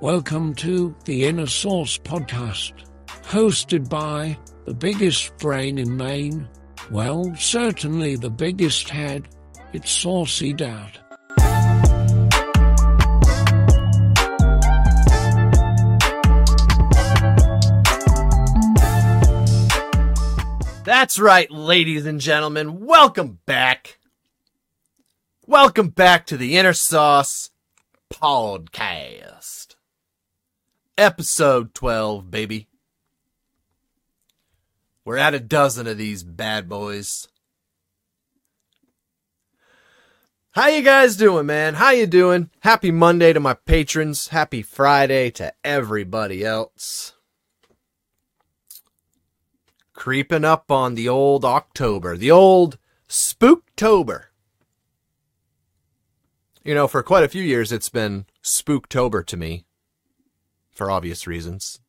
Welcome to the Inner Sauce podcast, hosted by the biggest brain in Maine. Well, certainly the biggest head. It's Saucey Dad. That's right, ladies and gentlemen. Welcome back. Welcome back to the Inner Sauce Podcast. Episode 12, baby. We're at a dozen of these bad boys. How you guys doing, man? How you doing? Happy Monday to my patrons. Happy Friday to everybody else. Creeping up on the old October, the old Spooktober. You know, for quite a few years, it's been Spooktober to me, for obvious reasons.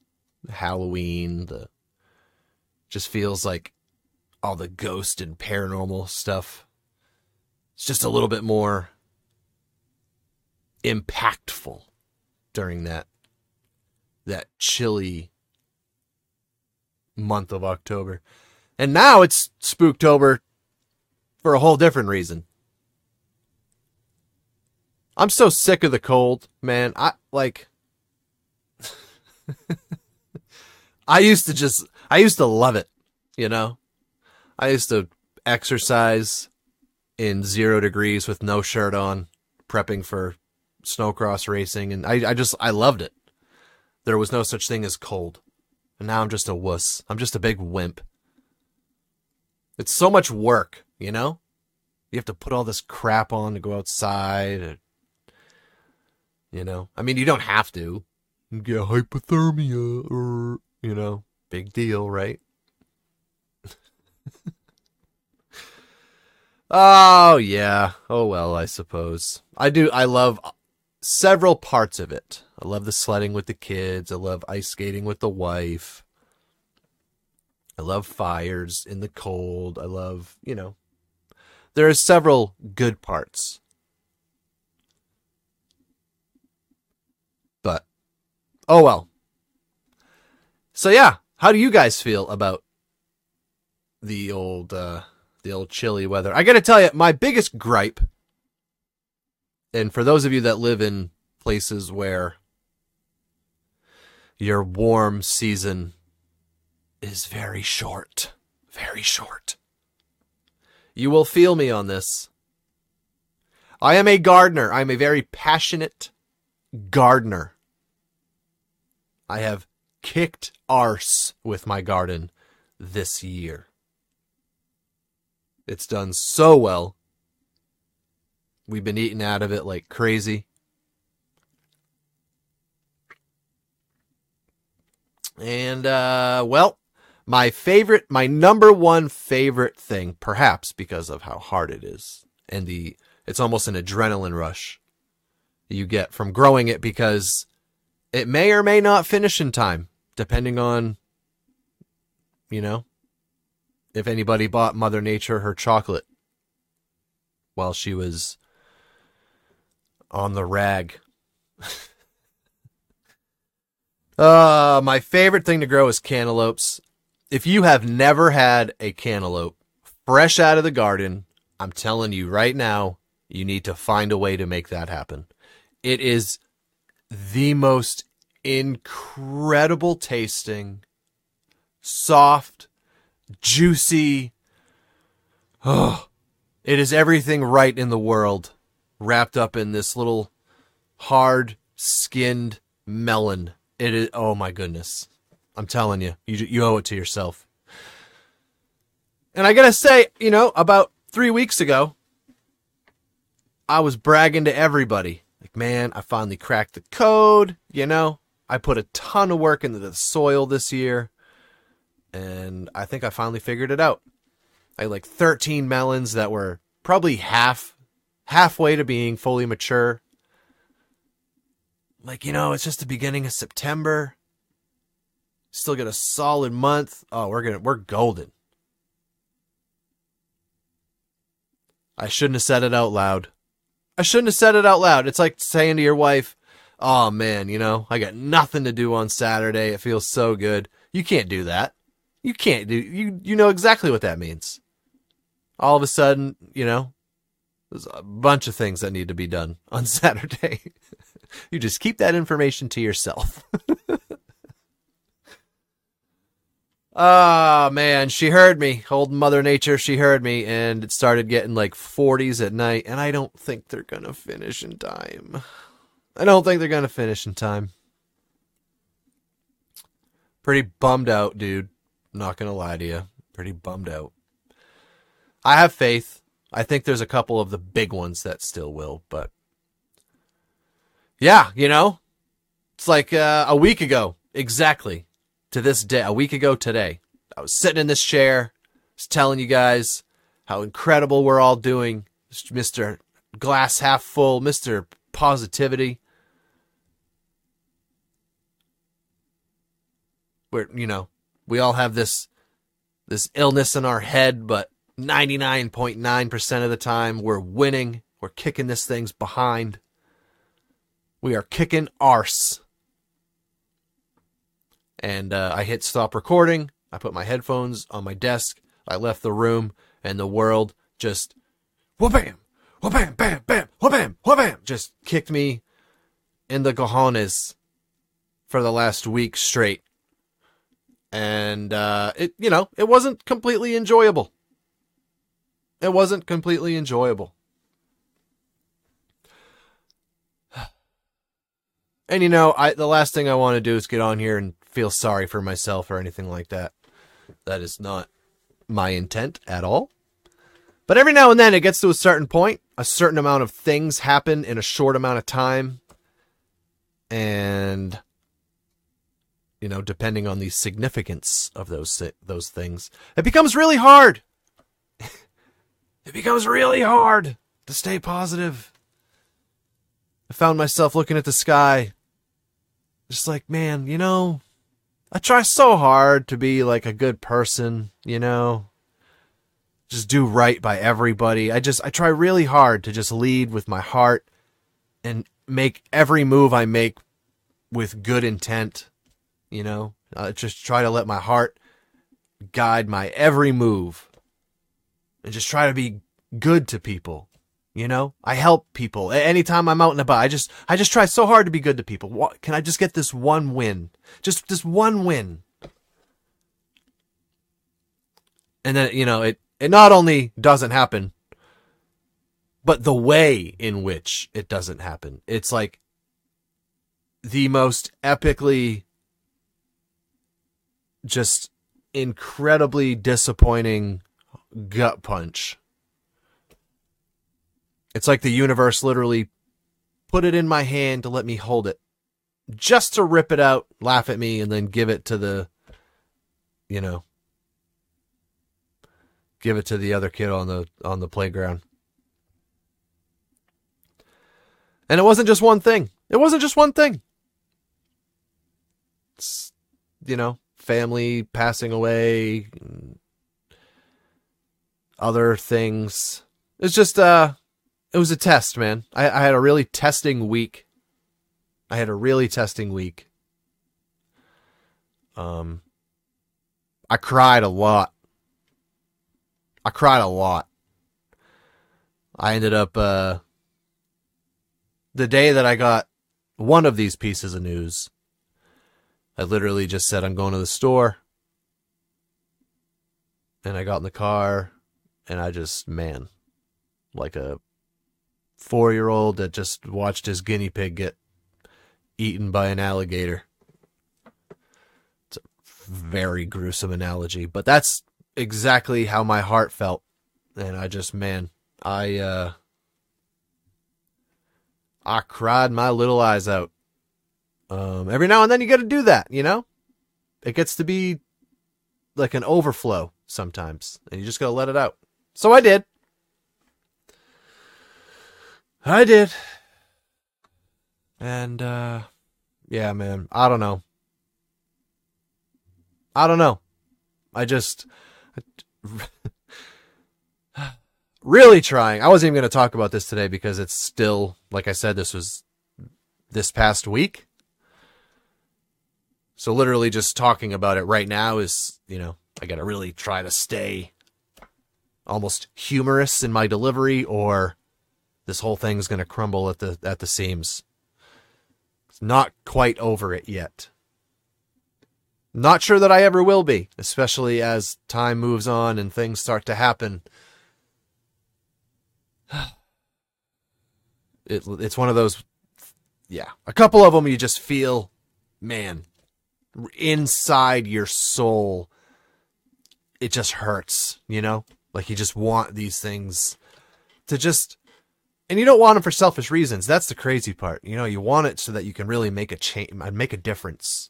Halloween, the just feels like all the ghost and paranormal stuff. It's just a little bit more impactful during that that chilly month of October. And now it's Spooktober for a whole different reason. I'm so sick of the cold, man. I like I used to just I used to love it, you know. I used to exercise in 0 degrees with no shirt on, prepping for snowcross racing and I I just I loved it. There was no such thing as cold. And now I'm just a wuss. I'm just a big wimp. It's so much work, you know? You have to put all this crap on to go outside. You know? I mean, you don't have to. Get hypothermia or, you know, big deal, right? oh, yeah. Oh, well, I suppose. I do. I love several parts of it. I love the sledding with the kids. I love ice skating with the wife. I love fires in the cold. I love, you know, there are several good parts. But, oh well. So yeah, how do you guys feel about the old, uh, the old chilly weather? I gotta tell you, my biggest gripe, and for those of you that live in places where your warm season is very short. Very short. You will feel me on this. I am a gardener. I am a very passionate gardener. I have kicked arse with my garden this year. It's done so well. We've been eating out of it like crazy. And, uh, well, my favorite, my number one favorite thing, perhaps because of how hard it is and the, it's almost an adrenaline rush you get from growing it because it may or may not finish in time, depending on, you know, if anybody bought Mother Nature her chocolate while she was on the rag. Uh, my favorite thing to grow is cantaloupes. If you have never had a cantaloupe fresh out of the garden, I'm telling you right now, you need to find a way to make that happen. It is the most incredible tasting, soft, juicy. Oh, it is everything right in the world wrapped up in this little hard skinned melon. It is. Oh my goodness! I'm telling you, you you owe it to yourself. And I gotta say, you know, about three weeks ago, I was bragging to everybody, like, man, I finally cracked the code. You know, I put a ton of work into the soil this year, and I think I finally figured it out. I had like 13 melons that were probably half halfway to being fully mature like, you know, it's just the beginning of September. Still got a solid month. Oh, we're gonna we're golden. I shouldn't have said it out loud. I shouldn't have said it out loud. It's like saying to your wife, oh man, you know, I got nothing to do on Saturday. It feels so good. You can't do that. You can't do you you know exactly what that means. All of a sudden, you know, there's a bunch of things that need to be done on Saturday. you just keep that information to yourself. Oh, man, she heard me. Old Mother Nature, she heard me, and it started getting like 40s at night, and I don't think they're gonna finish in time. I don't think they're gonna finish in time. Pretty bummed out, dude. Not gonna lie to you. Pretty bummed out. I have faith. I think there's a couple of the big ones that still will, but yeah, you know, it's like uh, a week ago, exactly to this day, a week ago today. I was sitting in this chair, telling you guys how incredible we're all doing, Mister Glass Half Full, Mister Positivity. We're you know we all have this this illness in our head, but 99.9% of the time, we're winning. We're kicking this thing's behind. We are kicking arse. And uh, I hit stop recording. I put my headphones on my desk. I left the room, and the world just wha-bam, wha-bam, bam, bam, wha-bam, wha-bam, just kicked me in the cojones for the last week straight. And uh, it, you know, it wasn't completely enjoyable. It wasn't completely enjoyable. And you know, I the last thing I want to do is get on here and feel sorry for myself or anything like that. That is not my intent at all. But every now and then it gets to a certain point, a certain amount of things happen in a short amount of time. And you know, depending on the significance of those those things, it becomes really hard it becomes really hard to stay positive. I found myself looking at the sky, just like, man, you know, I try so hard to be like a good person, you know, just do right by everybody. I just, I try really hard to just lead with my heart and make every move I make with good intent, you know, I just try to let my heart guide my every move and just try to be good to people. You know, I help people anytime I'm out and about. I just, I just try so hard to be good to people. What, can I just get this one win? Just this one win. And then, you know, it, it not only doesn't happen, but the way in which it doesn't happen. It's like the most epically just incredibly disappointing gut punch. It's like the universe literally put it in my hand to let me hold it, just to rip it out, laugh at me, and then give it to the, you know, give it to the other kid on the on the playground. And it wasn't just one thing. It wasn't just one thing. It's, you know, family passing away, other things. It's just uh it was a test, man. I, I had a really testing week. I had a really testing week. Um I cried a lot. I cried a lot. I ended up uh the day that I got one of these pieces of news, I literally just said I'm going to the store. And I got in the car and I just man, like a four year old that just watched his guinea pig get eaten by an alligator. It's a very gruesome analogy, but that's exactly how my heart felt. And I just man, I uh I cried my little eyes out. Um, every now and then you got to do that, you know? It gets to be like an overflow sometimes, and you just got to let it out. So I did. I did. And, uh, yeah, man, I don't know. I don't know. I just, really trying. I wasn't even going to talk about this today because it's still, like I said, this was this past week. So literally just talking about it right now is, you know, I got to really try to stay almost humorous in my delivery or this whole thing's going to crumble at the at the seams. It's not quite over it yet. Not sure that I ever will be, especially as time moves on and things start to happen. It, it's one of those, yeah. A couple of them you just feel, man, inside your soul, it just hurts, you know? Like you just want these things to just, and you don't want them for selfish reasons. That's the crazy part. You know, you want it so that you can really make a change, make a difference.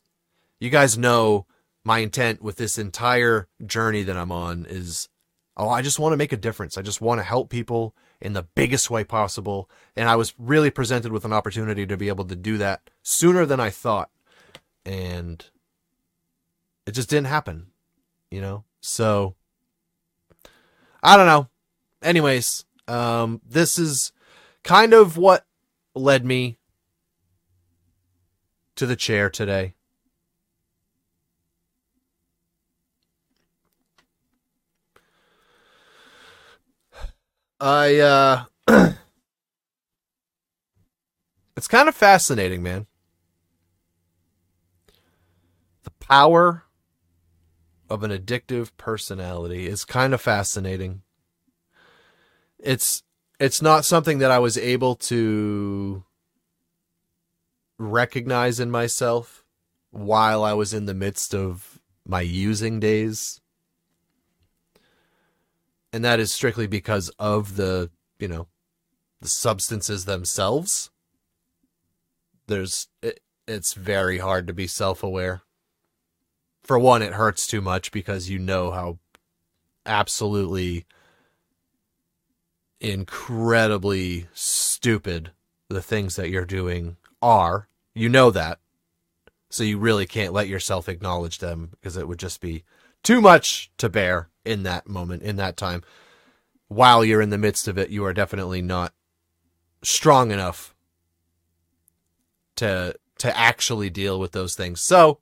You guys know my intent with this entire journey that I'm on is, oh, I just want to make a difference. I just want to help people in the biggest way possible. And I was really presented with an opportunity to be able to do that sooner than I thought. And it just didn't happen, you know? So I don't know. Anyways, um, this is kind of what led me to the chair today. I uh It's kind of fascinating, man. The power of an addictive personality is kind of fascinating. It's it's not something that I was able to recognize in myself while I was in the midst of my using days. And that is strictly because of the you know the substances themselves. There's it, it's very hard to be self-aware. For one it hurts too much because you know how absolutely incredibly stupid the things that you're doing are you know that so you really can't let yourself acknowledge them because it would just be too much to bear in that moment, in that time. While you're in the midst of it, you are definitely not strong enough to to actually deal with those things. So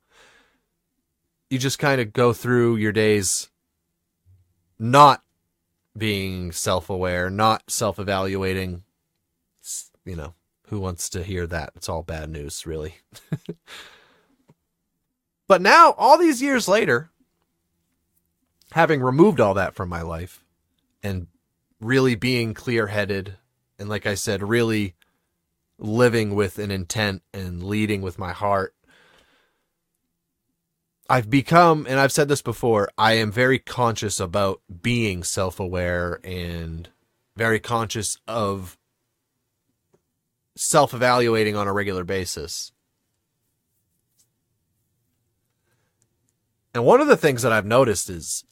you just kind of go through your days not being self-aware, not self-evaluating. You know, who wants to hear that? It's all bad news, really. but now, all these years later, having removed all that from my life and really being clear headed and like I said, really living with an intent and leading with my heart. I've become, and I've said this before, I am very conscious about being self aware and very conscious of self evaluating on a regular basis. And one of the things that I've noticed is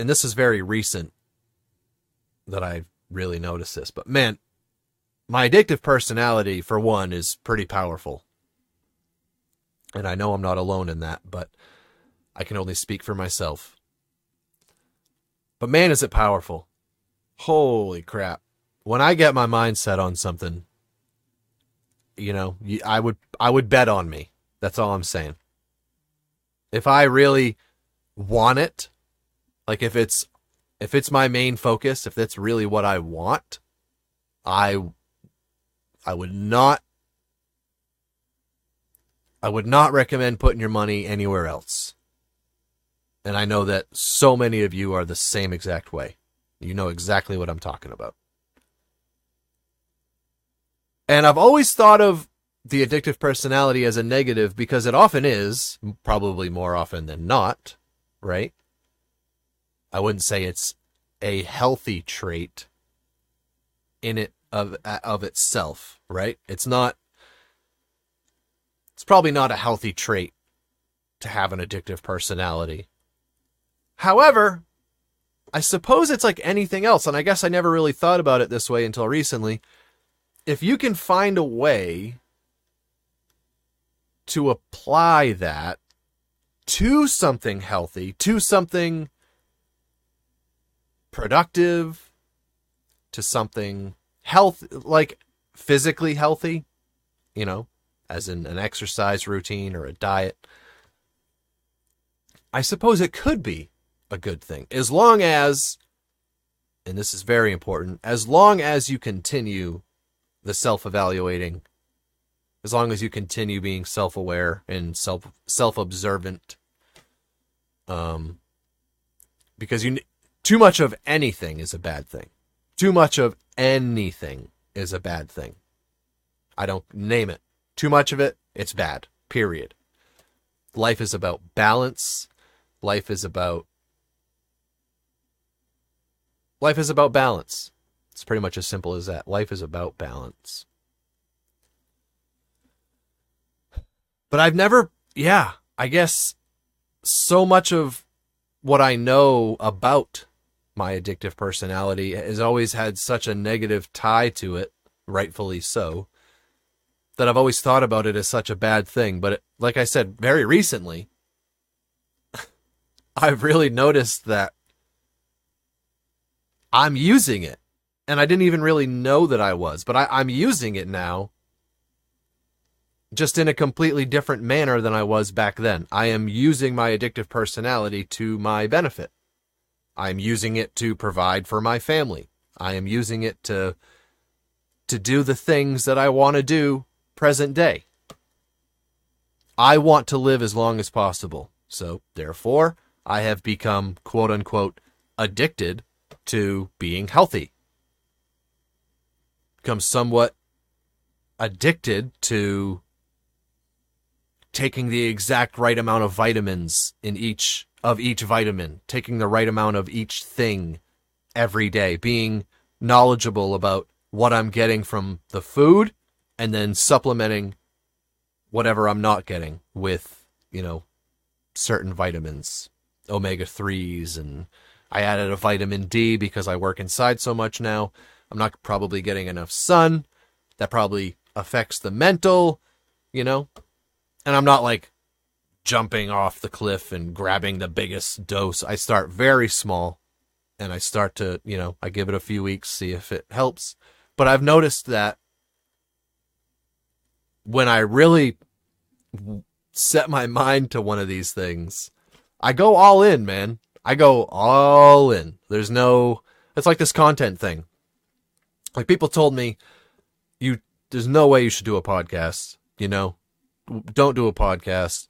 and this is very recent that I really noticed this, but man, my addictive personality, for one, is pretty powerful. And I know I'm not alone in that, but I can only speak for myself. But man, is it powerful. Holy crap. When I get my mind set on something, you know, I would I would bet on me. That's all I'm saying. If I really want it, like if it's if it's my main focus, if that's really what I want, I I would not I would not recommend putting your money anywhere else. And I know that so many of you are the same exact way. You know exactly what I'm talking about. And I've always thought of the addictive personality as a negative because it often is, probably more often than not, right? I wouldn't say it's a healthy trait in it of of itself, right? It's not it's probably not a healthy trait to have an addictive personality. However, I suppose it's like anything else, and I guess I never really thought about it this way until recently. If you can find a way to apply that to something healthy, to something productive to something health like physically healthy, you know, as in an exercise routine or a diet, I suppose it could be a good thing as long as, and this is very important, as long as you continue the self evaluating, as long as you continue being self aware and self self observant. Um, because you too much of anything is a bad thing. Too much of anything is a bad thing. I don't name it. Too much of it, it's bad. Period. Life is about balance. Life is about Life is about balance. It's pretty much as simple as that. Life is about balance. But I've never, yeah, I guess so much of what I know about my addictive personality has always had such a negative tie to it, rightfully so, that I've always thought about it as such a bad thing. But it, like I said, very recently, I've really noticed that I'm using it. And I didn't even really know that I was, but I, I'm using it now just in a completely different manner than I was back then. I am using my addictive personality to my benefit. I'm using it to provide for my family. I am using it to to do the things that I want to do present day. I want to live as long as possible. So, therefore, I have become quote unquote addicted to being healthy. Become somewhat addicted to taking the exact right amount of vitamins in each of each vitamin, taking the right amount of each thing every day, being knowledgeable about what I'm getting from the food and then supplementing whatever I'm not getting with, you know, certain vitamins, omega 3s and I added a vitamin D because I work inside so much now. I'm not probably getting enough sun. That probably affects the mental, you know? And I'm not like jumping off the cliff and grabbing the biggest dose. I start very small and I start to, you know, I give it a few weeks, see if it helps. But I've noticed that when I really set my mind to one of these things, I go all in, man. I go all in. There's no, it's like this content thing. Like people told me, you, there's no way you should do a podcast, you know? Don't do a podcast.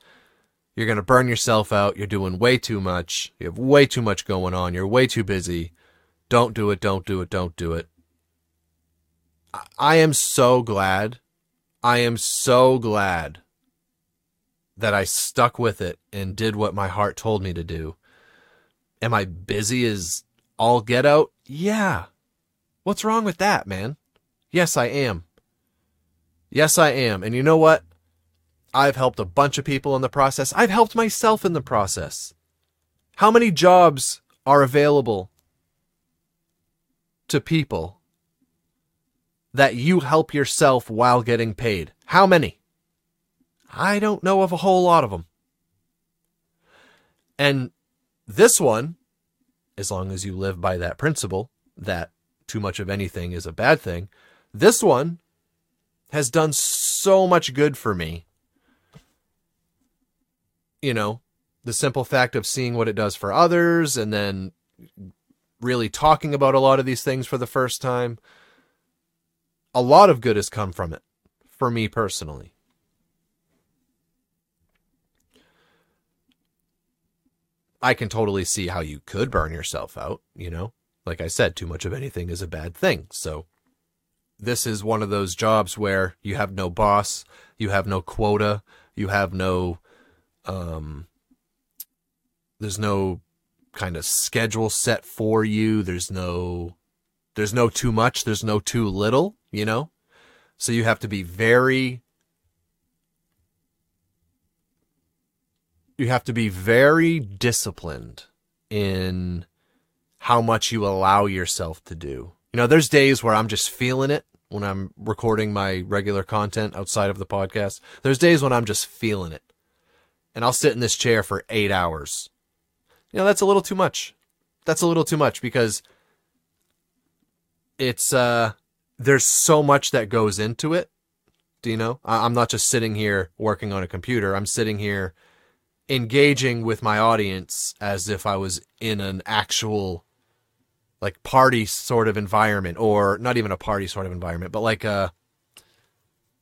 You're going to burn yourself out. You're doing way too much. You have way too much going on. You're way too busy. Don't do it. Don't do it. Don't do it. I am so glad. I am so glad that I stuck with it and did what my heart told me to do. Am I busy as all get out? Yeah. What's wrong with that, man? Yes, I am. Yes, I am. And you know what? I've helped a bunch of people in the process. I've helped myself in the process. How many jobs are available to people that you help yourself while getting paid? How many? I don't know of a whole lot of them. And this one, as long as you live by that principle that too much of anything is a bad thing, this one has done so much good for me you know, the simple fact of seeing what it does for others and then really talking about a lot of these things for the first time. A lot of good has come from it for me personally. I can totally see how you could burn yourself out, you know? Like I said, too much of anything is a bad thing. So this is one of those jobs where you have no boss, you have no quota, you have no um, there's no kind of schedule set for you. There's no there's no too much, there's no too little, you know? So you have to be very you have to be very disciplined in how much you allow yourself to do. You know, there's days where I'm just feeling it when I'm recording my regular content outside of the podcast. There's days when I'm just feeling it and I'll sit in this chair for eight hours. You know, that's a little too much. That's a little too much because it's, uh, there's so much that goes into it. Do you know? I'm not just sitting here working on a computer. I'm sitting here engaging with my audience as if I was in an actual like party sort of environment or not even a party sort of environment, but like a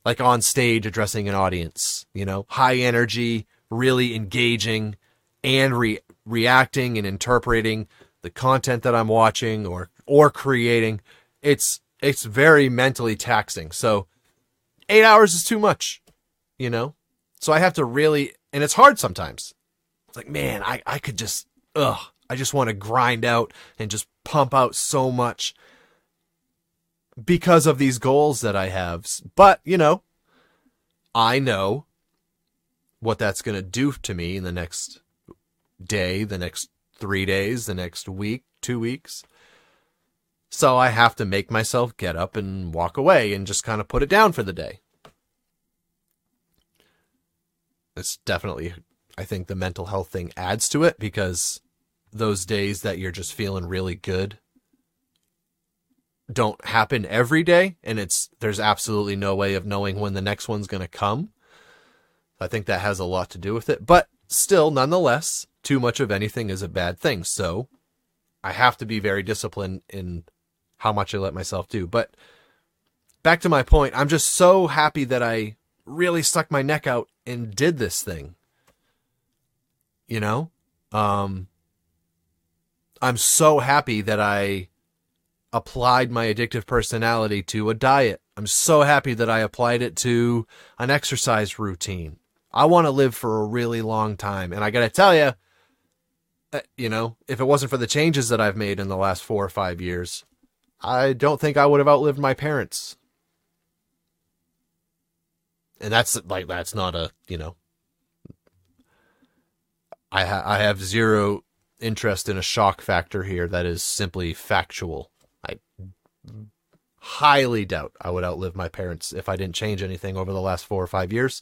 like on stage addressing an audience, you know, high energy, really engaging and re- reacting and interpreting the content that I'm watching or or creating. It's it's very mentally taxing. So 8 hours is too much, you know? So I have to really and it's hard sometimes. It's like, man, I I could just ugh, I just want to grind out and just pump out so much because of these goals that I have. But, you know, I know what that's going to do to me in the next day, the next three days, the next week, two weeks. So I have to make myself get up and walk away and just kind of put it down for the day. It's definitely, I think the mental health thing adds to it because those days that you're just feeling really good don't happen every day and it's there's absolutely no way of knowing when the next one's going to come. I think that has a lot to do with it, but still nonetheless, too much of anything is a bad thing. So I have to be very disciplined in how much I let myself do. But back to my point, I'm just so happy that I really stuck my neck out and did this thing. You know? Um I'm so happy that I applied my addictive personality to a diet. I'm so happy that I applied it to an exercise routine. I want to live for a really long time. And I got to tell you, uh, you know, if it wasn't for the changes that I've made in the last four or five years, I don't think I would have outlived my parents. And that's like, that's not a, you know, I, ha- I have zero interest in a shock factor here that is simply factual. I highly doubt I would outlive my parents if I didn't change anything over the last four or five years.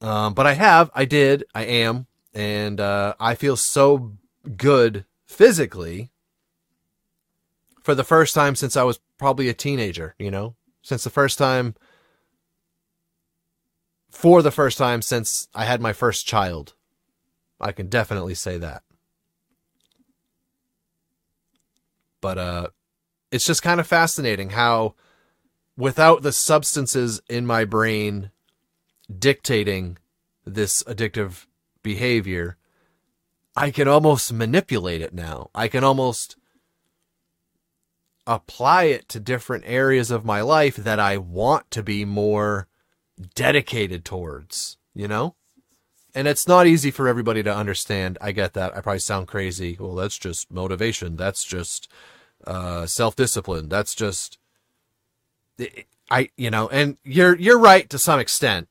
Um, but I have, I did, I am, and uh, I feel so good physically for the first time since I was probably a teenager, you know, since the first time, for the first time since I had my first child. I can definitely say that. But uh it's just kind of fascinating how without the substances in my brain dictating this addictive behavior, I can almost manipulate it now. I can almost apply it to different areas of my life that I want to be more dedicated towards, you know? And it's not easy for everybody to understand. I get that. I probably sound crazy. Well, that's just motivation. That's just uh, self-discipline. That's just I you know, and you're you're right to some extent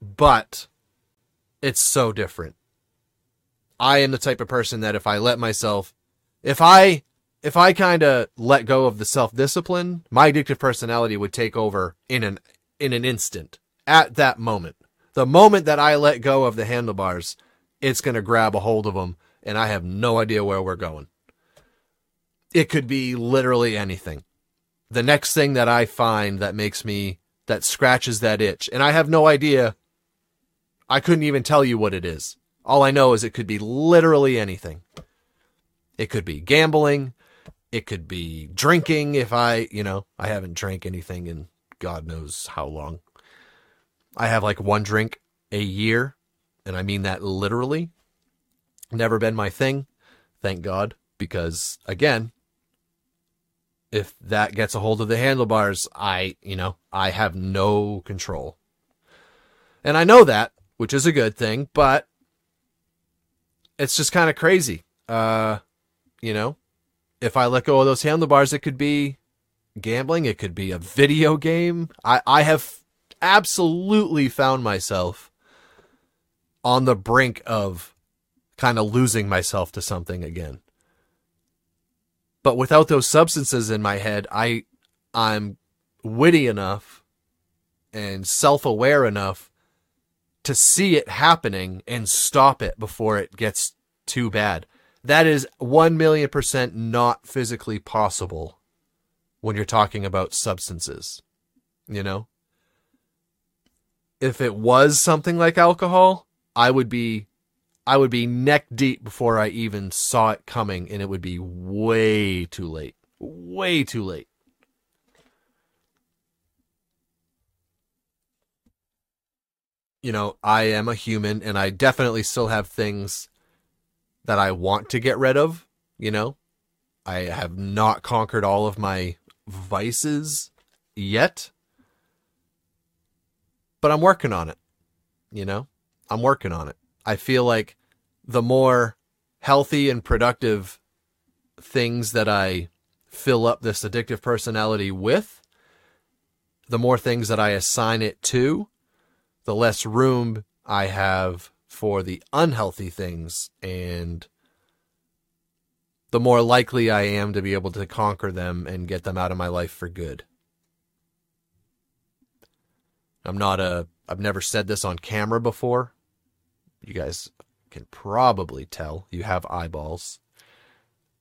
but it's so different. I am the type of person that if I let myself, if I, if I kind of let go of the self discipline, my addictive personality would take over in an, in an instant at that moment. The moment that I let go of the handlebars, it's going to grab a hold of them and I have no idea where we're going. It could be literally anything. The next thing that I find that makes me, that scratches that itch, and I have no idea I couldn't even tell you what it is. All I know is it could be literally anything. It could be gambling. It could be drinking if I, you know, I haven't drank anything in God knows how long. I have like one drink a year, and I mean that literally. Never been my thing, thank God, because again, if that gets a hold of the handlebars, I, you know, I have no control. And I know that which is a good thing, but it's just kind of crazy. Uh, you know, if I let go of those handlebars, it could be gambling, it could be a video game. I, I have absolutely found myself on the brink of kind of losing myself to something again. But without those substances in my head, I I'm witty enough and self-aware enough to see it happening and stop it before it gets too bad. That is 1 million percent not physically possible when you're talking about substances. You know? If it was something like alcohol, I would be I would be neck deep before I even saw it coming and it would be way too late. Way too late. You know, I am a human and I definitely still have things that I want to get rid of, you know? I have not conquered all of my vices yet. But I'm working on it. You know? I'm working on it. I feel like the more healthy and productive things that I fill up this addictive personality with, the more things that I assign it to, the less room I have for the unhealthy things and the more likely I am to be able to conquer them and get them out of my life for good. I'm not a, I've never said this on camera before. You guys can probably tell. You have eyeballs.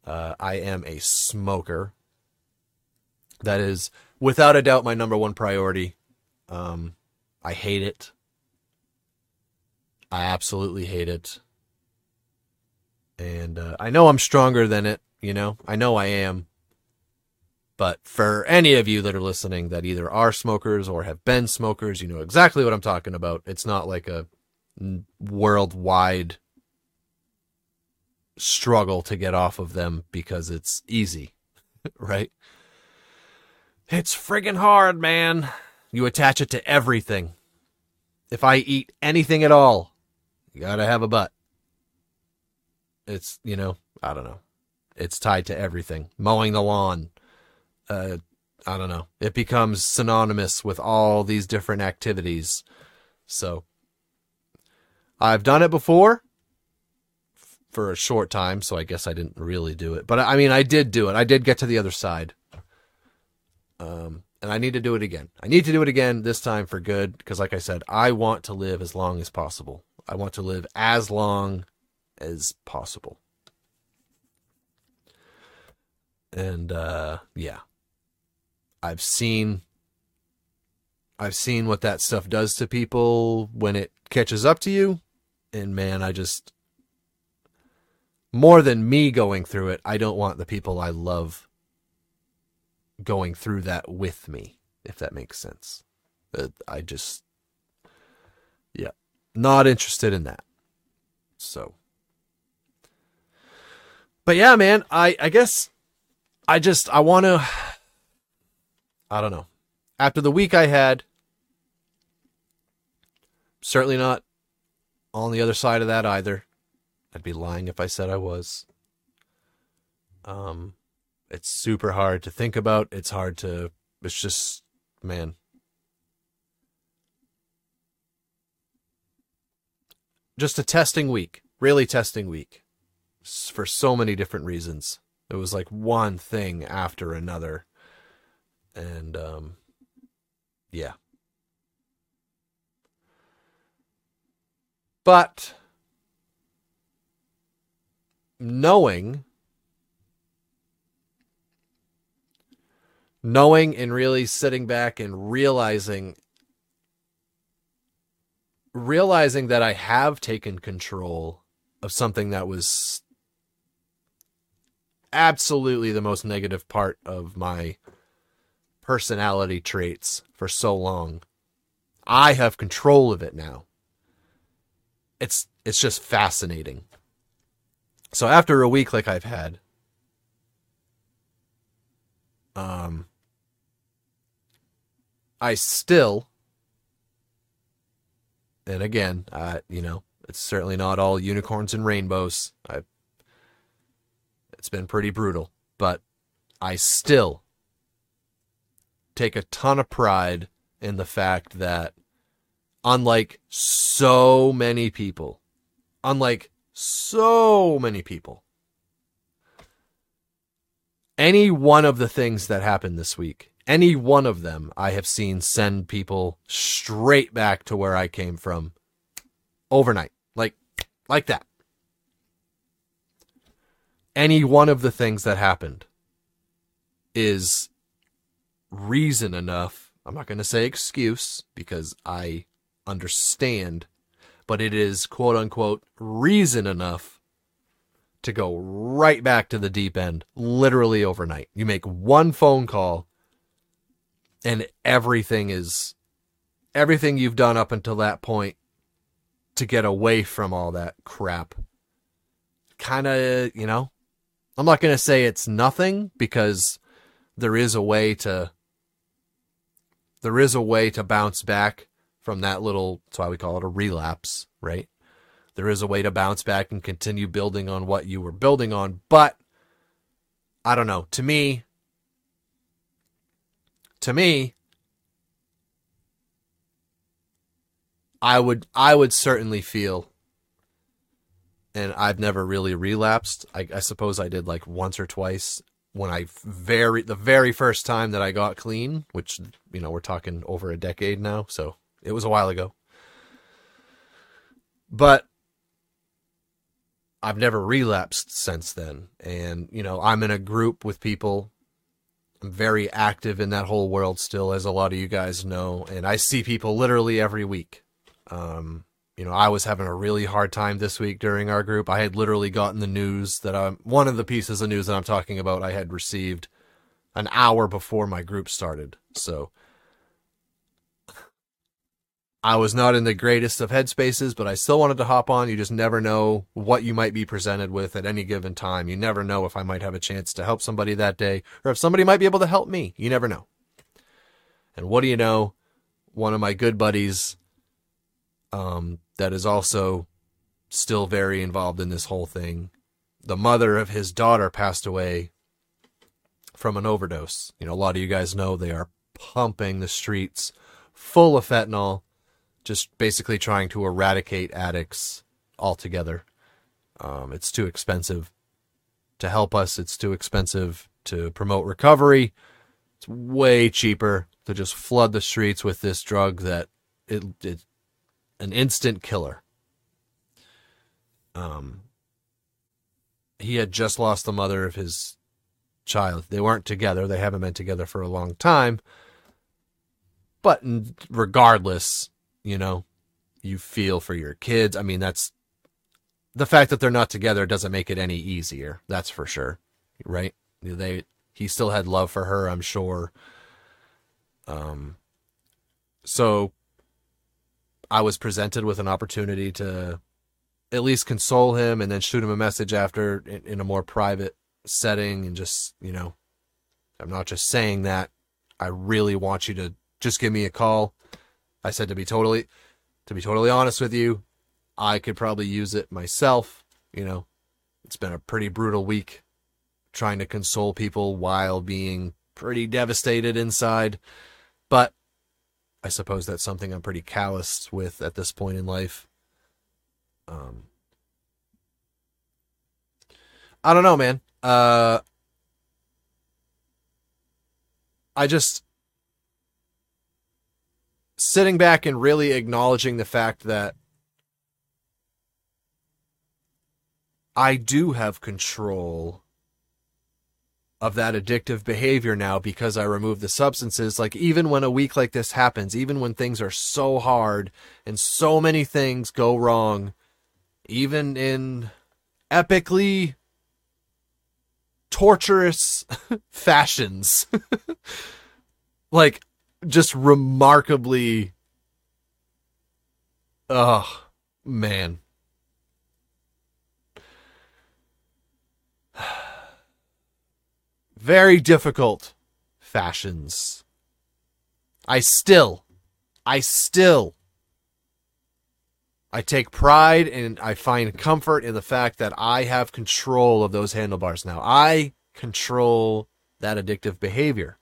Uh, I am a smoker. That is, without a doubt, my number one priority. Um, I hate it. I absolutely hate it. And uh, I know I'm stronger than it, you know, I know I am. But for any of you that are listening that either are smokers or have been smokers, you know exactly what I'm talking about. It's not like a worldwide struggle to get off of them because it's easy, right? It's friggin' hard, man. You attach it to everything. If I eat anything at all, you gotta have a butt. It's, you know, I don't know. It's tied to everything. Mowing the lawn. Uh, I don't know. It becomes synonymous with all these different activities. So, I've done it before for a short time, so I guess I didn't really do it. But I mean, I did do it. I did get to the other side. Um, and I need to do it again. I need to do it again this time for good because, like I said, I want to live as long as possible. I want to live as long as possible. And uh, yeah, I've seen I've seen what that stuff does to people when it catches up to you. And man, I just more than me going through it, I don't want the people I love going through that with me, if that makes sense. Uh, I just not interested in that. So but yeah, man, I I guess I just I want to I don't know. After the week I had certainly not on the other side of that either. I'd be lying if I said I was. Um it's super hard to think about. It's hard to it's just man. Just a testing week. Really testing week for so many different reasons. It was like one thing after another. And um yeah. But knowing knowing and really sitting back and realizing realizing that I have taken control of something that was absolutely the most negative part of my personality traits for so long. I have control of it now. It's it's just fascinating. So after a week like I've had, um I still and again, uh, you know, it's certainly not all unicorns and rainbows. I it's been pretty brutal, but I still take a ton of pride in the fact that unlike so many people, unlike so many people, any one of the things that happened this week, any one of them I have seen send people straight back to where I came from overnight. Like like that any one of the things that happened is reason enough. I'm not going to say excuse because I understand, but it is quote unquote reason enough to go right back to the deep end literally overnight. You make one phone call and everything is everything you've done up until that point to get away from all that crap. Kind of, you know, I'm not going to say it's nothing because there is a way to there is a way to bounce back from that little that's why we call it a relapse, right? There is a way to bounce back and continue building on what you were building on, but I don't know. To me, to me, I would I would certainly feel and I've never really relapsed. I, I, suppose I did like once or twice when I very the very first time that I got clean, which you know we're talking over a decade now, so it was a while ago. But I've never relapsed since then, and you know I'm in a group with people. I'm very active in that whole world still, as a lot of you guys know, and I see people literally every week. Um, you know, I was having a really hard time this week during our group. I had literally gotten the news that I'm one of the pieces of news that I'm talking about I had received an hour before my group started. So I was not in the greatest of headspaces, but I still wanted to hop on. You just never know what you might be presented with at any given time. You never know if I might have a chance to help somebody that day or if somebody might be able to help me. You never know. And what do you know? One of my good buddies um, that is also still very involved in this whole thing. The mother of his daughter passed away from an overdose. You know, a lot of you guys know they are pumping the streets full of fentanyl, just basically trying to eradicate addicts altogether. Um, it's too expensive to help us, it's too expensive to promote recovery. It's way cheaper to just flood the streets with this drug that it, it an instant killer. Um, he had just lost the mother of his child. They weren't together. They haven't been together for a long time. But regardless, you know, you feel for your kids. I mean, that's the fact that they're not together doesn't make it any easier. That's for sure. Right? They he still had love for her, I'm sure. Um so I was presented with an opportunity to at least console him and then shoot him a message after in, in, a more private setting and just, you know, I'm not just saying that. I really want you to just give me a call. I said to be totally to be totally honest with you, I could probably use it myself, you know. It's been a pretty brutal week trying to console people while being pretty devastated inside. But I suppose that's something I'm pretty calloused with at this point in life. Um, I don't know, man. Uh, I just sitting back and really acknowledging the fact that I do have control of that addictive behavior now because I remove the substances. Like, even when a week like this happens, even when things are so hard and so many things go wrong, even in epically torturous fashions, like, just remarkably. Oh, man. very difficult fashions. I still, I still, I take pride and I find comfort in the fact that I have control of those handlebars now. I control that addictive behavior.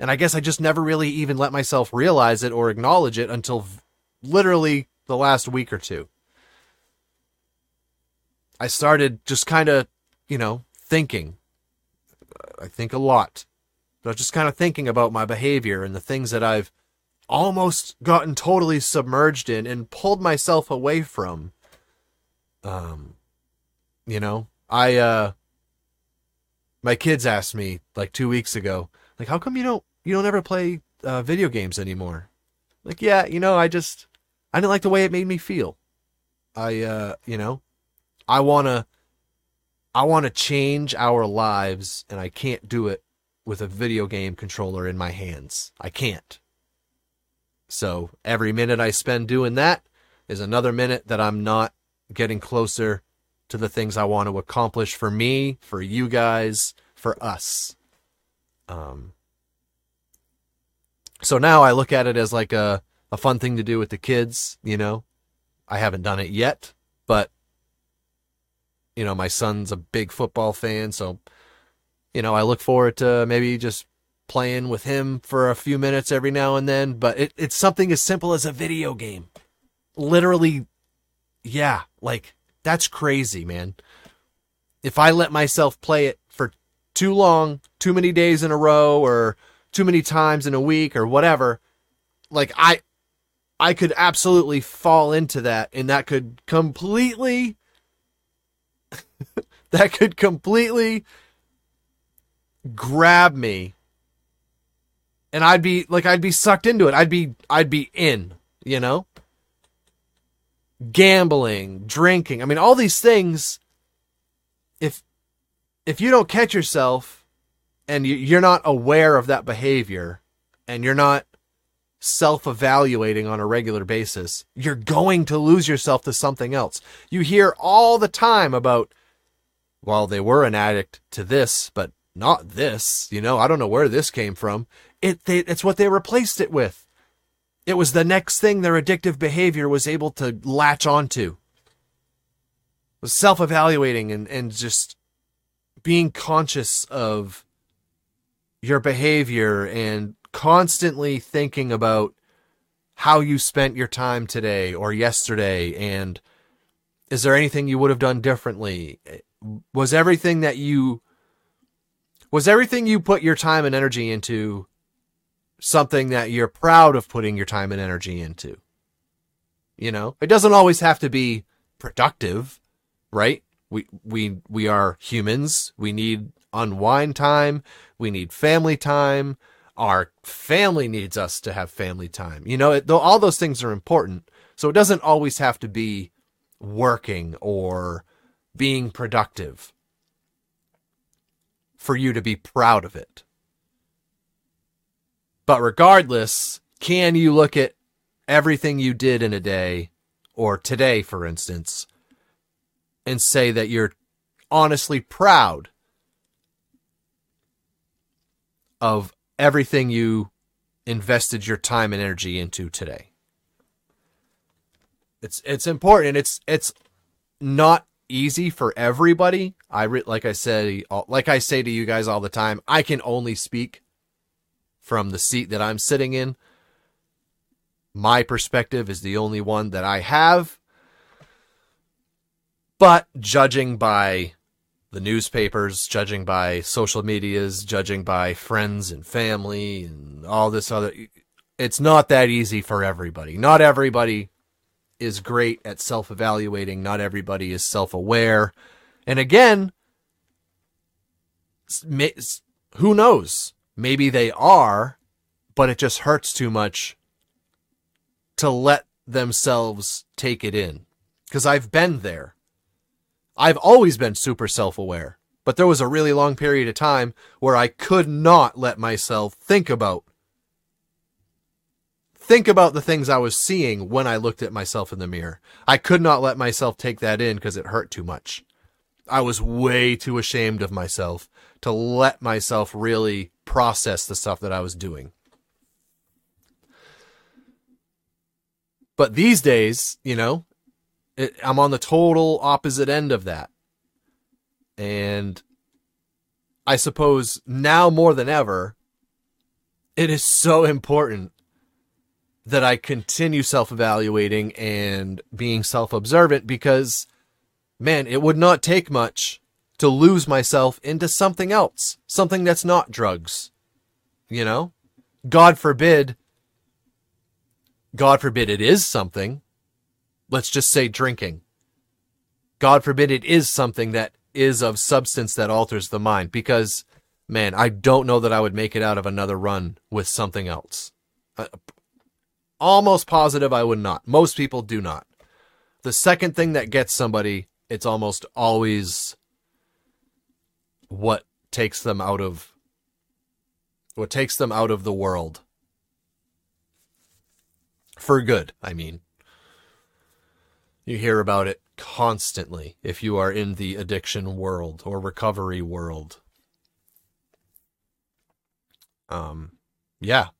And I guess I just never really even let myself realize it or acknowledge it until literally the last week or two. I started just kind of, you know, thinking I think a lot. But just kind of thinking about my behavior and the things that I've almost gotten totally submerged in and pulled myself away from. Um, you know, I, uh, my kids asked me like two weeks ago, like, how come you don't you don't ever play uh, video games anymore? Like, yeah, you know, I just I didn't like the way it made me feel. I uh, you know, I want to I want to change our lives and I can't do it with a video game controller in my hands. I can't. So, every minute I spend doing that is another minute that I'm not getting closer to the things I want to accomplish for me, for you guys, for us. Um, so now I look at it as like a, a fun thing to do with the kids, you know. I haven't done it yet, but you know, my son's a big football fan, so you know, I look forward to maybe just playing with him for a few minutes every now and then, but it, it's something as simple as a video game. Literally, yeah, like that's crazy, man. If I let myself play it for too long, too many days in a row, or too many times in a week, or whatever, like I, I could absolutely fall into that, and that could completely, that could completely grab me and I'd be like I'd be sucked into it. I'd be I'd be in, you know? Gambling, drinking. I mean all these things if if you don't catch yourself and you're not aware of that behavior and you're not self-evaluating on a regular basis, you're going to lose yourself to something else. You hear all the time about well, they were an addict to this, but not this. You know, I don't know where this came from. It they, it's what they replaced it with. It was the next thing their addictive behavior was able to latch onto. Was self-evaluating and, and just being conscious of your behavior and constantly thinking about how you spent your time today or yesterday and is there anything you would have done differently was everything that you was everything you put your time and energy into something that you're proud of putting your time and energy into. You know, it doesn't always have to be productive, right? We we we are humans. We need unwind time. We need family time. Our family needs us to have family time. You know, it, all those things are important. So it doesn't always have to be working or being productive for you to be proud of it. But regardless, can you look at everything you did in a day, or today, for instance, and say that you're honestly proud of everything you invested your time and energy into today? It's it's important. It's it's not easy for everybody. I re- like I said, like I say to you guys all the time, I can only speak from the seat that I'm sitting in. My perspective is the only one that I have. But judging by the newspapers, judging by social medias, judging by friends and family and all this other, it's not that easy for everybody. Not everybody is great at self evaluating. Not everybody is self aware. And again, who knows? Maybe they are, but it just hurts too much to let themselves take it in. Because I've been there. I've always been super self aware, but there was a really long period of time where I could not let myself think about think about the things I was seeing when I looked at myself in the mirror. I could not let myself take that in because it hurt too much. I was way too ashamed of myself to let myself really process the stuff that I was doing. But these days, you know, it, I'm on the total opposite end of that. And I suppose now more than ever, it is so important that I continue self evaluating and being self observant because, man, it would not take much to lose myself into something else, something that's not drugs. You know? God forbid, God forbid it is something. Let's just say drinking. God forbid it is something that is of substance that alters the mind because man, I don't know that I would make it out of another run with something else. Uh, almost positive I would not. Most people do not. The second thing that gets somebody, it's almost always what takes them out of what takes them out of the world. For good, I mean. You hear about it constantly if you are in the addiction world or recovery world. Um yeah.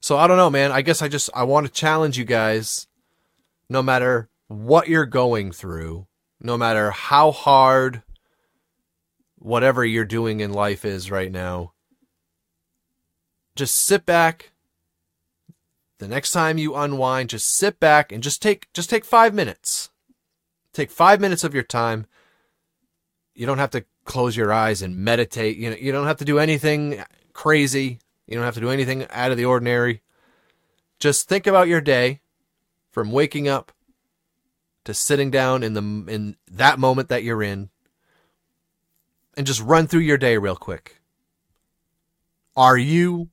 So I don't know, man. I guess I just I want to challenge you guys no matter what you're going through, no matter how hard whatever you're doing in life is right now, just sit back. The next time you unwind, just sit back and just take just take 5 minutes. Take 5 minutes of your time. You don't have to close your eyes and meditate. You know, you don't have to do anything crazy. You don't have to do anything out of the ordinary. Just think about your day from waking up to sitting down in the in that moment that you're in and just run through your day real quick. Are you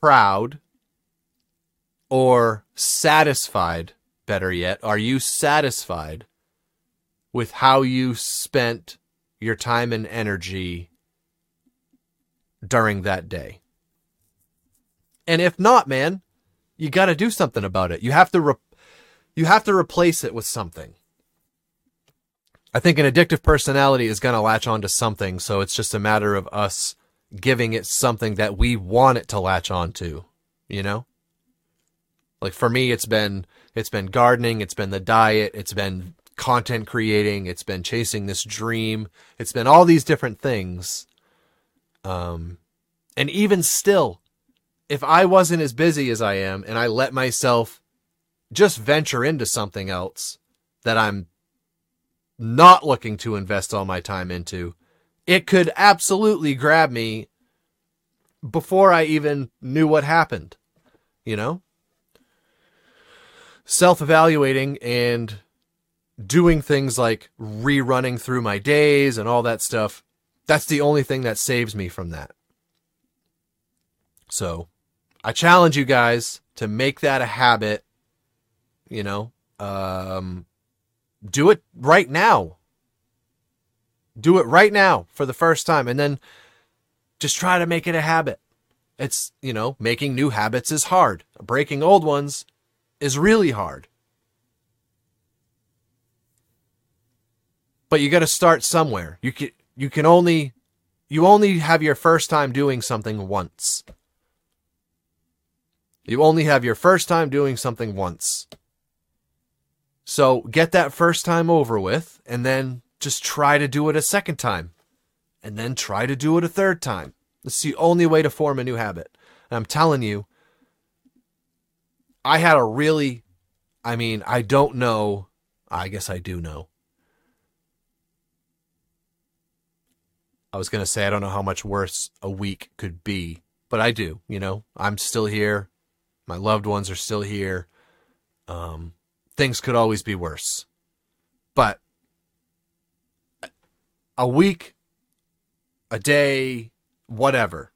proud or satisfied? Better yet, are you satisfied with how you spent your time and energy during that day? And if not, man, you got to do something about it. You have to re- you have to replace it with something. I think an addictive personality is going to latch onto something, so it's just a matter of us giving it something that we want it to latch onto, you know? Like for me it's been it's been gardening, it's been the diet, it's been content creating, it's been chasing this dream, it's been all these different things. Um and even still if I wasn't as busy as I am and I let myself just venture into something else that I'm not looking to invest all my time into, it could absolutely grab me before I even knew what happened. You know? Self evaluating and doing things like rerunning through my days and all that stuff, that's the only thing that saves me from that. So, I challenge you guys to make that a habit, you know, um, do it right now. Do it right now for the first time and then just try to make it a habit. It's, you know, making new habits is hard. Breaking old ones is really hard. But you got to start somewhere. You can you can only you only have your first time doing something once. You only have your first time doing something once. So get that first time over with and then just try to do it a second time. And then try to do it a third time. It's the only way to form a new habit. And I'm telling you, I had a really, I mean, I don't know. I guess I do know. I was going to say, I don't know how much worse a week could be, but I do. You know, I'm still here. My loved ones are still here. Um, things could always be worse. But a week, a day, whatever,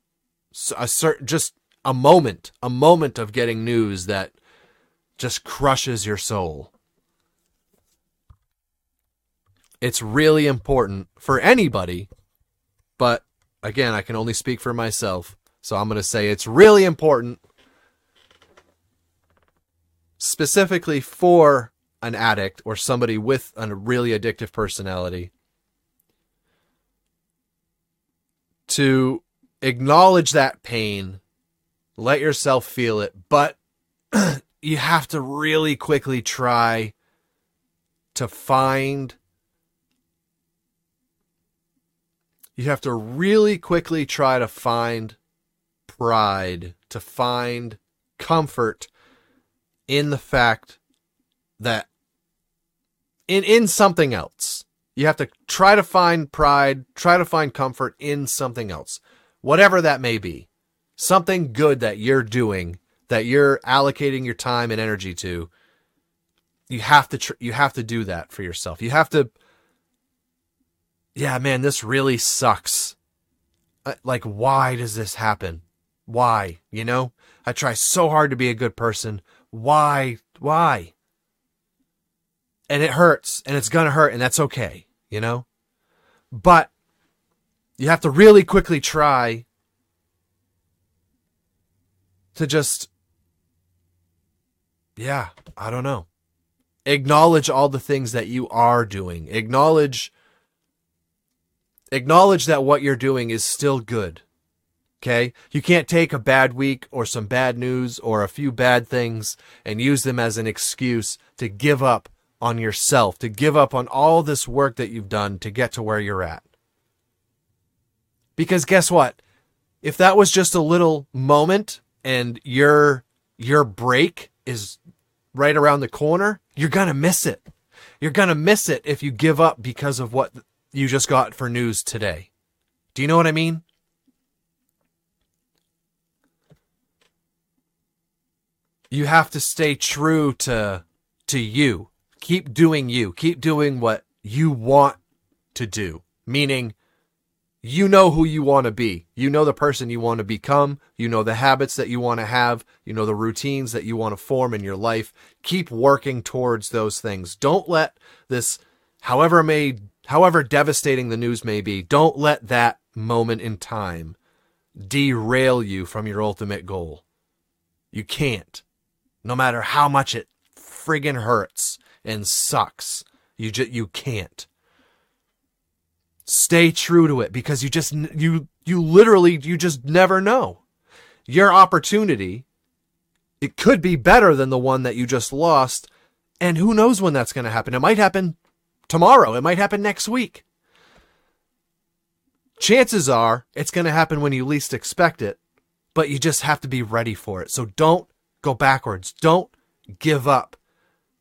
a certain just a moment, a moment of getting news that just crushes your soul. It's really important for anybody, but again, I can only speak for myself. So I'm going to say it's really important specifically for an addict or somebody with a really addictive personality to acknowledge that pain, let yourself feel it, but you have to really quickly try to find you have to really quickly try to find pride, to find comfort in the fact that in in something else. You have to try to find pride, try to find comfort in something else. Whatever that may be. Something good that you're doing, that you're allocating your time and energy to. You have to tr- you have to do that for yourself. You have to Yeah, man, this really sucks. Uh, Like, why does this happen? Why? You know, I try so hard to be a good person. Why? Why? And it hurts and it's to hurt and that's okay, you know? But you have to really quickly try to just, yeah, I don't know. Acknowledge all the things that you are doing. Acknowledge, acknowledge that what you're doing is still good. Okay? You can't take a bad week or some bad news or a few bad things and use them as an excuse to give up on yourself, to give up on all this work that you've done to get to where you're at. Because guess what? If that was just a little moment and your your break is right around the corner, you're going to miss it. You're going to miss it if you give up because of what you just got for news today. Do you know what I mean? You have to stay true to to you. Keep doing you. Keep doing what you want to do. Meaning you know who you want to be. You know the person you want to become. You know the habits that you want to have. You know the routines that you want to form in your life. Keep working towards those things. Don't let this, however may, however devastating the news may be, don't let that moment in time derail you from your ultimate goal. You can't. No matter how much it friggin' hurts and sucks, you just, you can't stay true to it because you just you you literally you just never know. Your opportunity it could be better than the one that you just lost and who knows when that's going to happen. It might happen tomorrow. It might happen next week. Chances are it's going to happen when you least expect it but you just have to be ready for it. So don't go backwards. Don't give up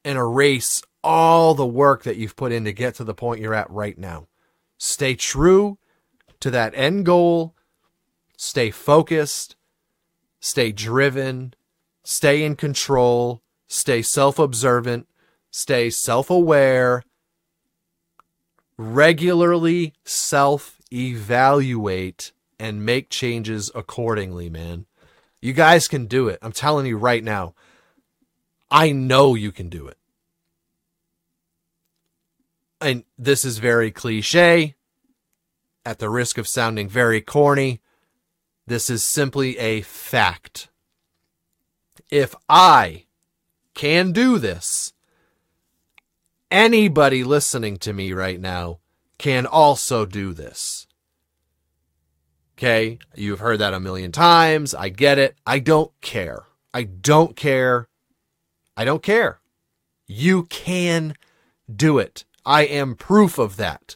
and erase all the work that you've put in to get to the point you're at right now Stay true to that end goal. Stay focused. Stay driven. Stay in control. Stay self observant. Stay self aware. Regularly self evaluate and make changes accordingly, man. You guys can do it. I'm telling you right now. I know you can do it and this is very cliche, at the risk of sounding very corny, this is simply a fact. If I can do this, anybody listening to me right now can also do this. Okay, you've heard that a million times. I get it. I don't care. I don't care. I don't care. You can do it. I am proof of that.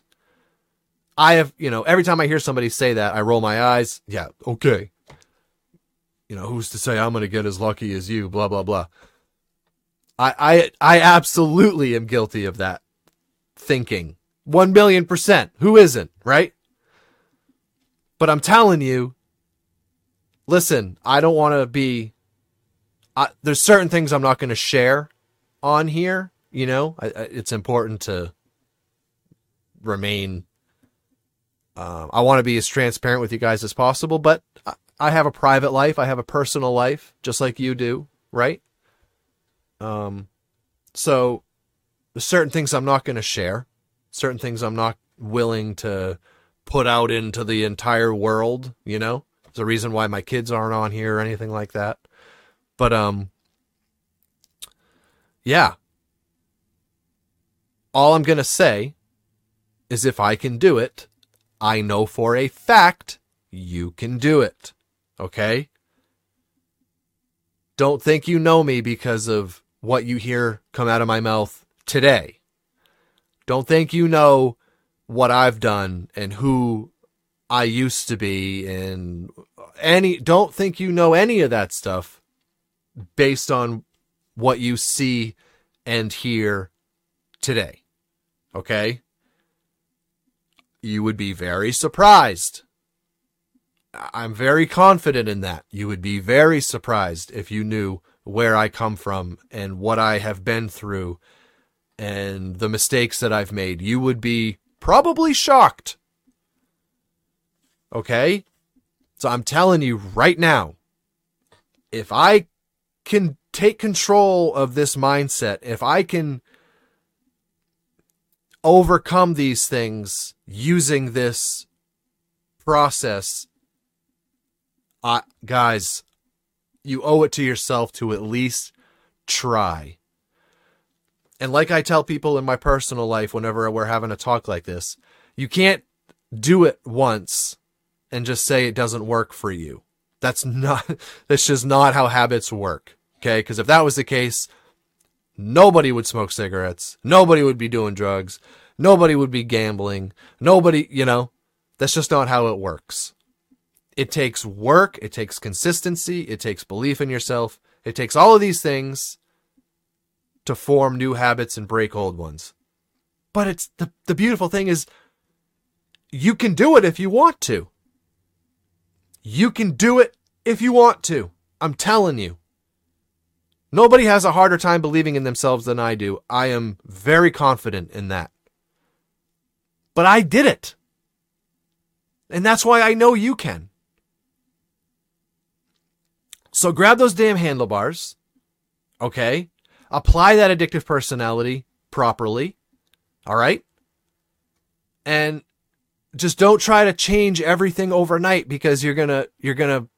I have, you know, every time I hear somebody say that, I roll my eyes. Yeah, okay. You know, who's to say I'm going to get as lucky as you? Blah blah blah. I I I absolutely am guilty of that thinking. One billion percent. Who isn't, right? But I'm telling you, listen, I don't want to be. I, there's certain things I'm not going to share on here. You know, I, I, it's important to remain. Um, I want to be as transparent with you guys as possible, but I, have a private life. I have a personal life, just like you do, right? Um, so certain things I'm not going to share, certain things I'm not willing to put out into the entire world. You know, there's a reason why my kids aren't on here or anything like that. But um, yeah. All I'm going to say is if I can do it, I know for a fact you can do it. Okay? Don't think you know me because of what you hear come out of my mouth today. Don't think you know what I've done and who I used to be and any don't think you know any of that stuff based on what you see and hear today. Okay? You would be very surprised. I'm very confident in that. You would be very surprised if you knew where I come from and what I have been through and the mistakes that I've made. You would be probably shocked. Okay? So I'm telling you right now, if I can take control of this mindset, if I can overcome these things using this process, I, guys, you owe it to yourself to at least try. And like I tell people in my personal life whenever we're having a talk like this, you can't do it once and just say it doesn't work for you. That's not, that's just not how habits work. Okay. Cause if that was the case, nobody would smoke cigarettes. Nobody would be doing drugs. Nobody would be gambling. Nobody, you know, that's just not how it works. It takes work. It takes consistency. It takes belief in yourself. It takes all of these things to form new habits and break old ones. But it's the, the beautiful thing is you can do it if you want to. You can do it if you want to. I'm telling you. Nobody has a harder time believing in themselves than I do. I am very confident in that. But I did it. And that's why I know you can. So grab those damn handlebars. Okay. Apply that addictive personality properly. All right. And just don't try to change everything overnight because you're going to, you're going to,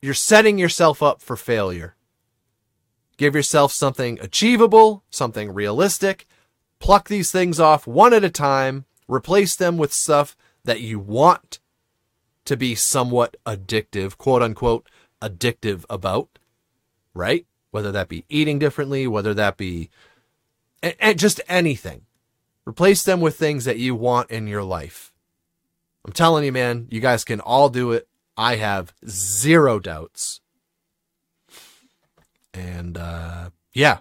you're setting yourself up for failure. Give yourself something achievable, something realistic. Pluck these things off one at a time. Replace them with stuff that you want to be somewhat addictive, quote unquote, addictive about, right? Whether that be eating differently, whether that be and, just anything. Replace them with things that you want in your life. I'm telling you, man, you guys can all do it. I have zero doubts. And uh, yeah,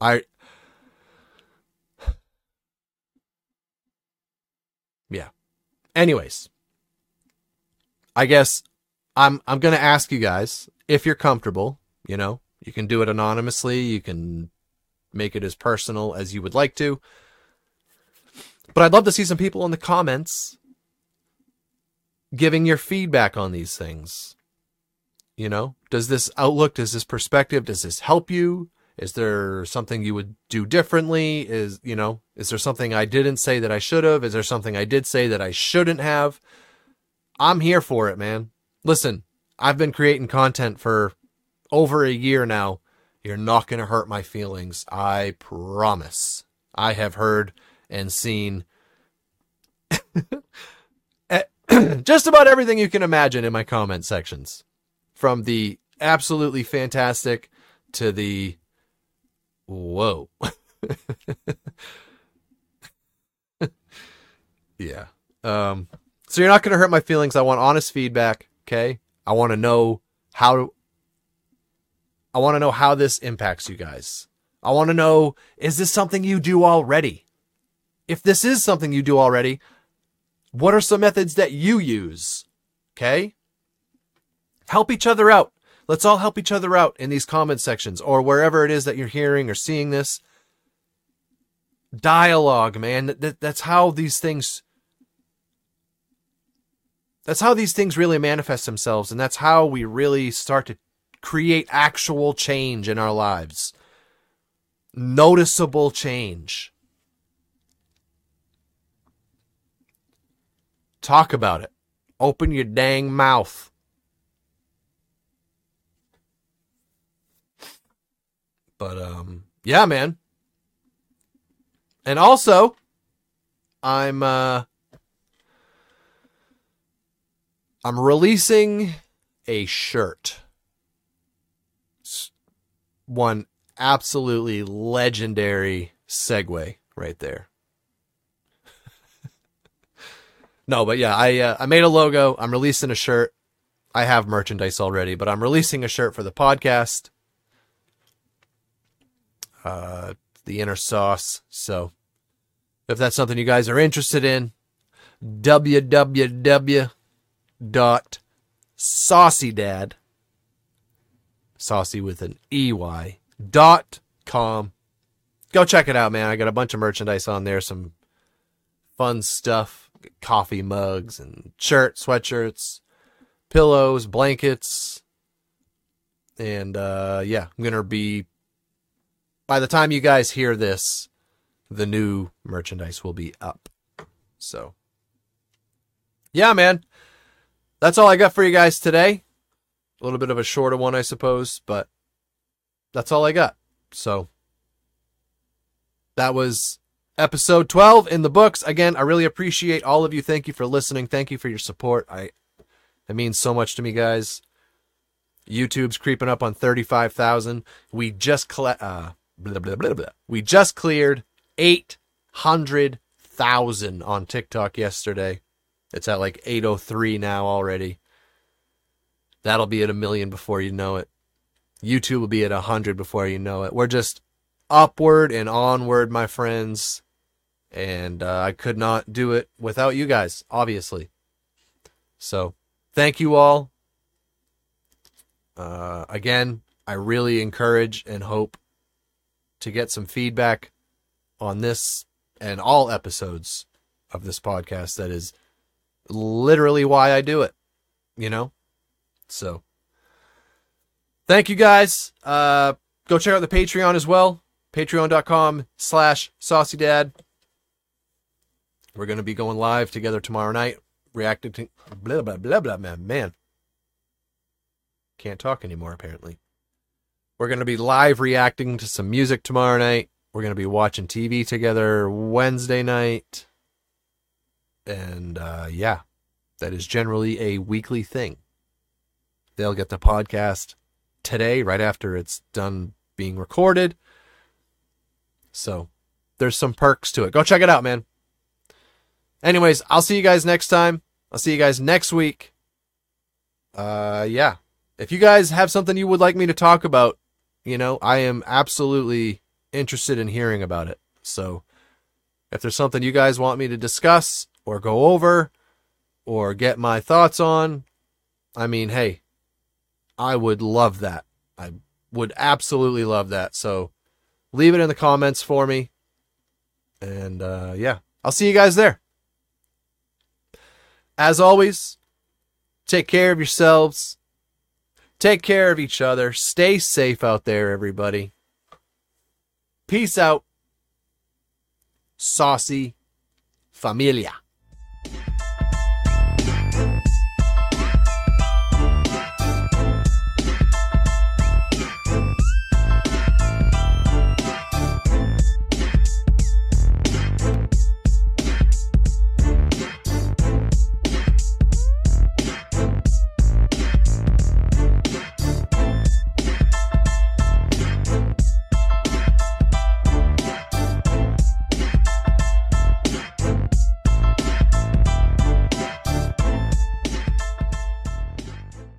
I yeah. Anyways, I guess I'm I'm going to ask you guys if you're comfortable, you know, you can do it anonymously, you can make it as personal as you would like to. But I'd love to see some people in the comments giving your feedback on these things. You know, does this outlook, does this perspective, does this help you? Is there something you would do differently? Is, you know, is there something I didn't say that I should have? Is there something I did say that I shouldn't have? I'm here for it, man. Listen, I've been creating content for over a year now. You're not going to hurt my feelings. I promise. I have heard and seen eh, just about everything you can imagine in my comment sections. From the absolutely fantastic to the whoa. yeah. Um, so you're not going to hurt my feelings. I want honest feedback. Okay. I want to know how, I want to know how this impacts you guys. I want to know, is this something you do already? If this is something you do already, what are some methods that you use? Okay. Help each other out. Let's all help each other out in these comment sections or wherever it is that you're hearing or seeing this. Dialogue, man. That, that's how these things that's how these things really manifest themselves and that's how we really start to create actual change in our lives. Noticeable change. Talk about it. Open your dang mouth. But um yeah, man. And also I'm uh I'm releasing a shirt. One absolutely legendary segue right there. no, but yeah, I uh, I made a logo. I'm releasing a shirt. I have merchandise already, but I'm releasing a shirt for the podcast uh, the inner sauce. So if that's something you guys are interested in, www.sauceydad, saucy with an EY, dot com. Go check it out, man. I got a bunch of merchandise on there, some fun stuff. coffee mugs and shirts, sweatshirts, pillows, blankets. And uh, yeah, I'm going to be, by the time you guys hear this, the new merchandise will be up. So, yeah, man. That's all I got for you guys today. A little bit of a shorter one, I suppose, but that's all I got. So, that was episode 12 in the books. Again, I really appreciate all of you. Thank you for listening. Thank you for your support. I it means so much to me, guys. YouTube's creeping up on 35,000. We just cle- uh, blah, blah, blah, blah. we just cleared 800,000 on TikTok yesterday. It's at like 803 now already. That'll be at a million before you know it. YouTube will be at 100 before you know it. We're just upward and onward, my friends. And uh, I could not do it without you guys, obviously. So, thank you all. Uh, again, I really encourage and hope to get some feedback on this and all episodes of this podcast. That is literally why I do it, you know? So, thank you guys. Uh, go check out the Patreon as well. Patreon.com slash sauceydad. We're going to be going live together tomorrow night, reacting to blah, blah, blah, blah, man. Man. Can't talk anymore, apparently. We're going to be live reacting to some music tomorrow night. We're going to be watching TV together Wednesday night. And uh, yeah, that is generally a weekly thing. They'll get the podcast today, right after it's done being recorded. So there's some perks to it. Go check it out, man. Anyways, I'll see you guys next time. I'll see you guys next week. Uh, yeah. If you guys have something you would like me to talk about, you know, I am absolutely interested in hearing about it. So if there's something you guys want me to discuss or go over or get my thoughts on, I mean, hey, I would love that. I would absolutely love that. So leave it in the comments for me. And uh, yeah, I'll see you guys there. As always, take care of yourselves. Take care of each other. Stay safe out there, everybody. Peace out. Saucey Familia.